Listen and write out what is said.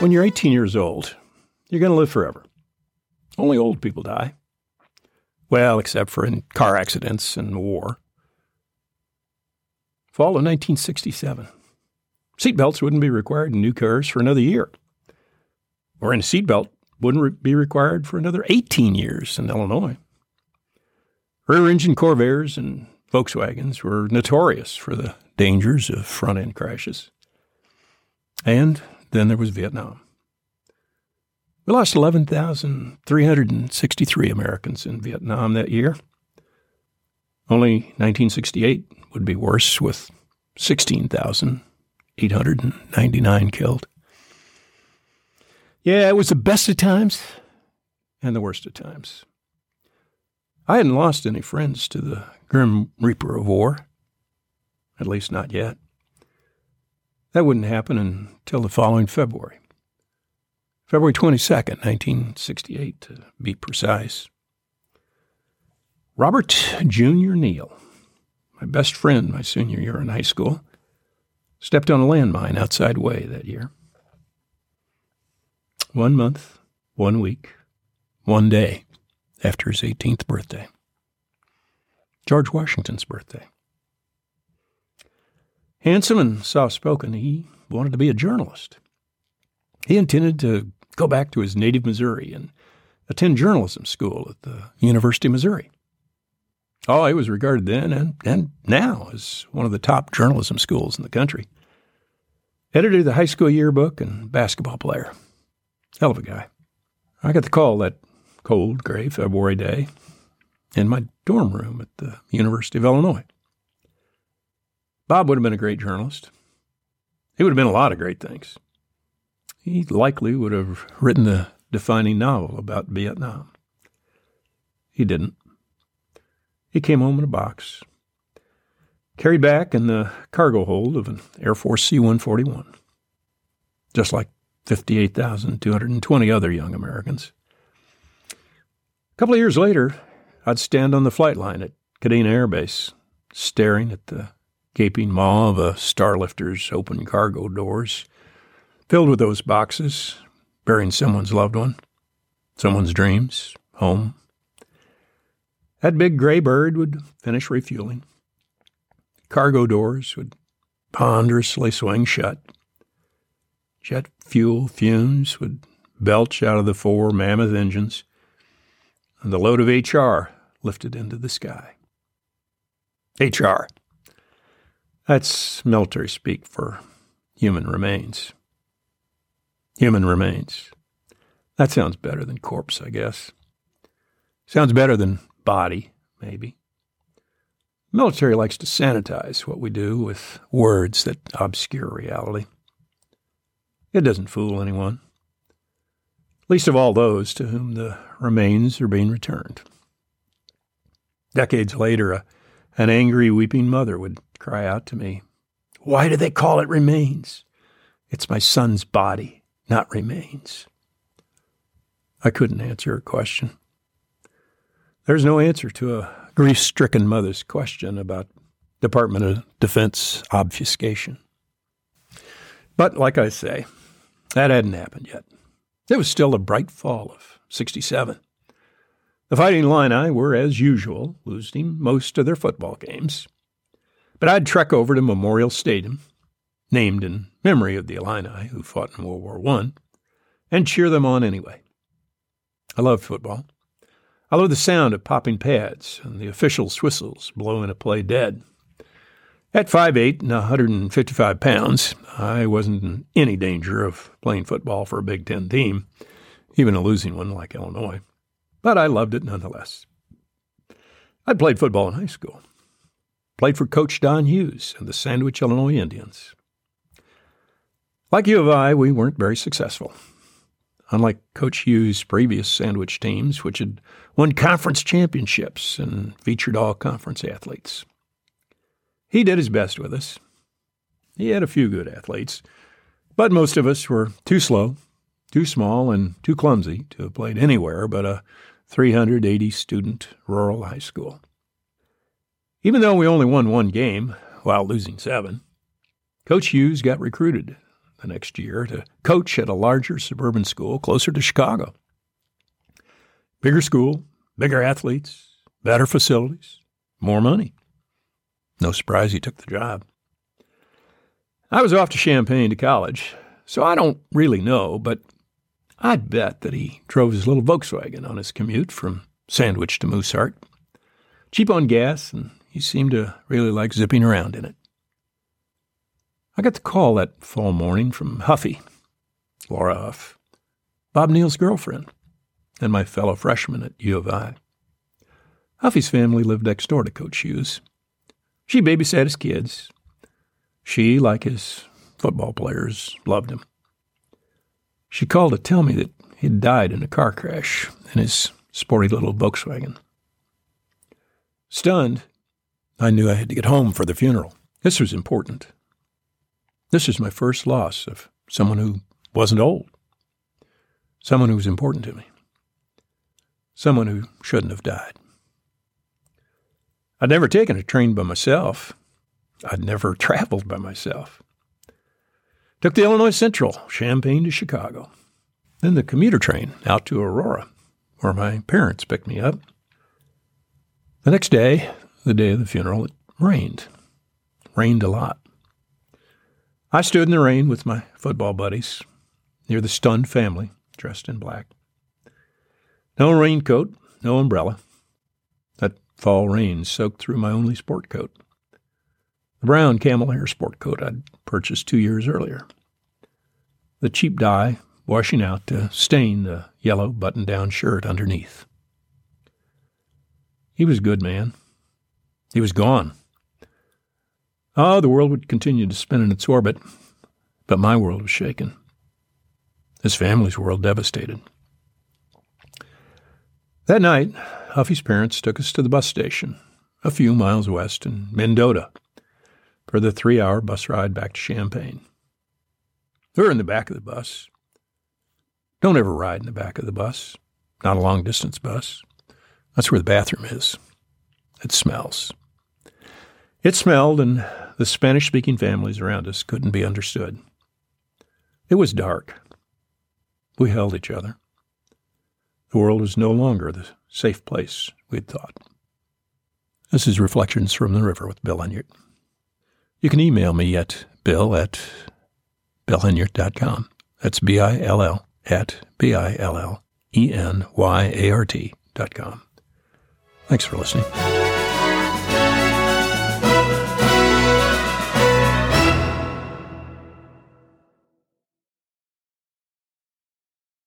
When you're 18 years old, you're going to live forever. Only old people die. Well, except for in car accidents and war. Fall of 1967. Seatbelts wouldn't be required in new cars for another year. Or in a seatbelt wouldn't re- be required for another 18 years in Illinois. Rear engine Corvairs and Volkswagens were notorious for the dangers of front end crashes. And then there was Vietnam. We lost 11,363 Americans in Vietnam that year. Only 1968 would be worse, with 16,899 killed. Yeah, it was the best of times and the worst of times. I hadn't lost any friends to the grim reaper of war, at least not yet. That wouldn't happen until the following February. February 22nd, 1968, to be precise. Robert Jr. Neal, my best friend my senior year in high school, stepped on a landmine outside Hue that year. One month, one week, one day after his 18th birthday. George Washington's birthday. Handsome and soft spoken, he wanted to be a journalist. He intended to go back to his native Missouri and attend journalism school at the University of Missouri. Oh, it was regarded then and, and now as one of the top journalism schools in the country. Editor of the high school yearbook and basketball player. Hell of a guy. I got the call that cold, gray February day in my dorm room at the University of Illinois. Bob would have been a great journalist. He would have been a lot of great things. He likely would have written a defining novel about Vietnam. He didn't. He came home in a box, carried back in the cargo hold of an Air Force C 141, just like 58,220 other young Americans. A couple of years later, I'd stand on the flight line at Kadena Air Base, staring at the gaping maw of a Starlifter's open cargo doors, filled with those boxes bearing someone's loved one, someone's dreams, home. That big gray bird would finish refueling. Cargo doors would ponderously swing shut. Jet fuel fumes would belch out of the four mammoth engines, and the load of HR lifted into the sky. HR. That's military speak for human remains. Human remains. That sounds better than corpse, I guess. Sounds better than body, maybe. Military likes to sanitize what we do with words that obscure reality. It doesn't fool anyone, least of all those to whom the remains are being returned. Decades later, a, an angry, weeping mother would cry out to me, Why do they call it remains? It's my son's body, not remains. I couldn't answer her question. There's no answer to a grief stricken mother's question about Department of Defense obfuscation. But like I say, that hadn't happened yet. It was still a bright fall of 67. The Fighting Illini were, as usual, losing most of their football games. But I'd trek over to Memorial Stadium, named in memory of the Illini who fought in World War I, and cheer them on anyway. I loved football. I loved the sound of popping pads and the officials' whistles blowing a play dead. At 5'8 and 155 pounds, I wasn't in any danger of playing football for a Big Ten team, even a losing one like Illinois. But I loved it nonetheless. I'd played football in high school. Played for Coach Don Hughes and the Sandwich, Illinois Indians. Like U of I, we weren't very successful. Unlike Coach Hughes' previous Sandwich teams, which had won conference championships and featured all conference athletes. He did his best with us. He had a few good athletes, but most of us were too slow, too small, and too clumsy to have played anywhere but a 380 student rural high school. Even though we only won one game while losing seven, Coach Hughes got recruited the next year to coach at a larger suburban school closer to Chicago. Bigger school, bigger athletes, better facilities, more money. No surprise he took the job. I was off to Champaign to college, so I don't really know, but I'd bet that he drove his little Volkswagen on his commute from Sandwich to Mooseheart. Cheap on gas, and he seemed to really like zipping around in it. I got the call that fall morning from Huffy, Laura Huff, Bob Neal's girlfriend, and my fellow freshman at U of I. Huffy's family lived next door to Coach Hughes. She babysat his kids. She, like his football players, loved him. She called to tell me that he'd died in a car crash in his sporty little Volkswagen. Stunned, I knew I had to get home for the funeral. This was important. This was my first loss of someone who wasn't old, someone who was important to me, someone who shouldn't have died. I'd never taken a train by myself. I'd never traveled by myself. Took the Illinois Central, Champaign to Chicago. Then the commuter train out to Aurora, where my parents picked me up. The next day, the day of the funeral, it rained. Rained a lot. I stood in the rain with my football buddies near the stunned family dressed in black. No raincoat, no umbrella. That fall rain soaked through my only sport coat the brown camel hair sport coat I'd purchased two years earlier. The cheap dye washing out to stain the yellow button down shirt underneath. He was a good man. He was gone. Oh, the world would continue to spin in its orbit, but my world was shaken. His family's world devastated. That night, Huffy's parents took us to the bus station, a few miles west in Mendota for the three hour bus ride back to Champaign. We were in the back of the bus. Don't ever ride in the back of the bus, not a long distance bus. That's where the bathroom is. It smells. It smelled, and the Spanish speaking families around us couldn't be understood. It was dark. We held each other. The world was no longer the safe place we'd thought. This is Reflections from the River with Bill Enyart. You can email me at bill at billenyart.com. That's B I L L at B I L L E N Y A R T dot com. Thanks for listening.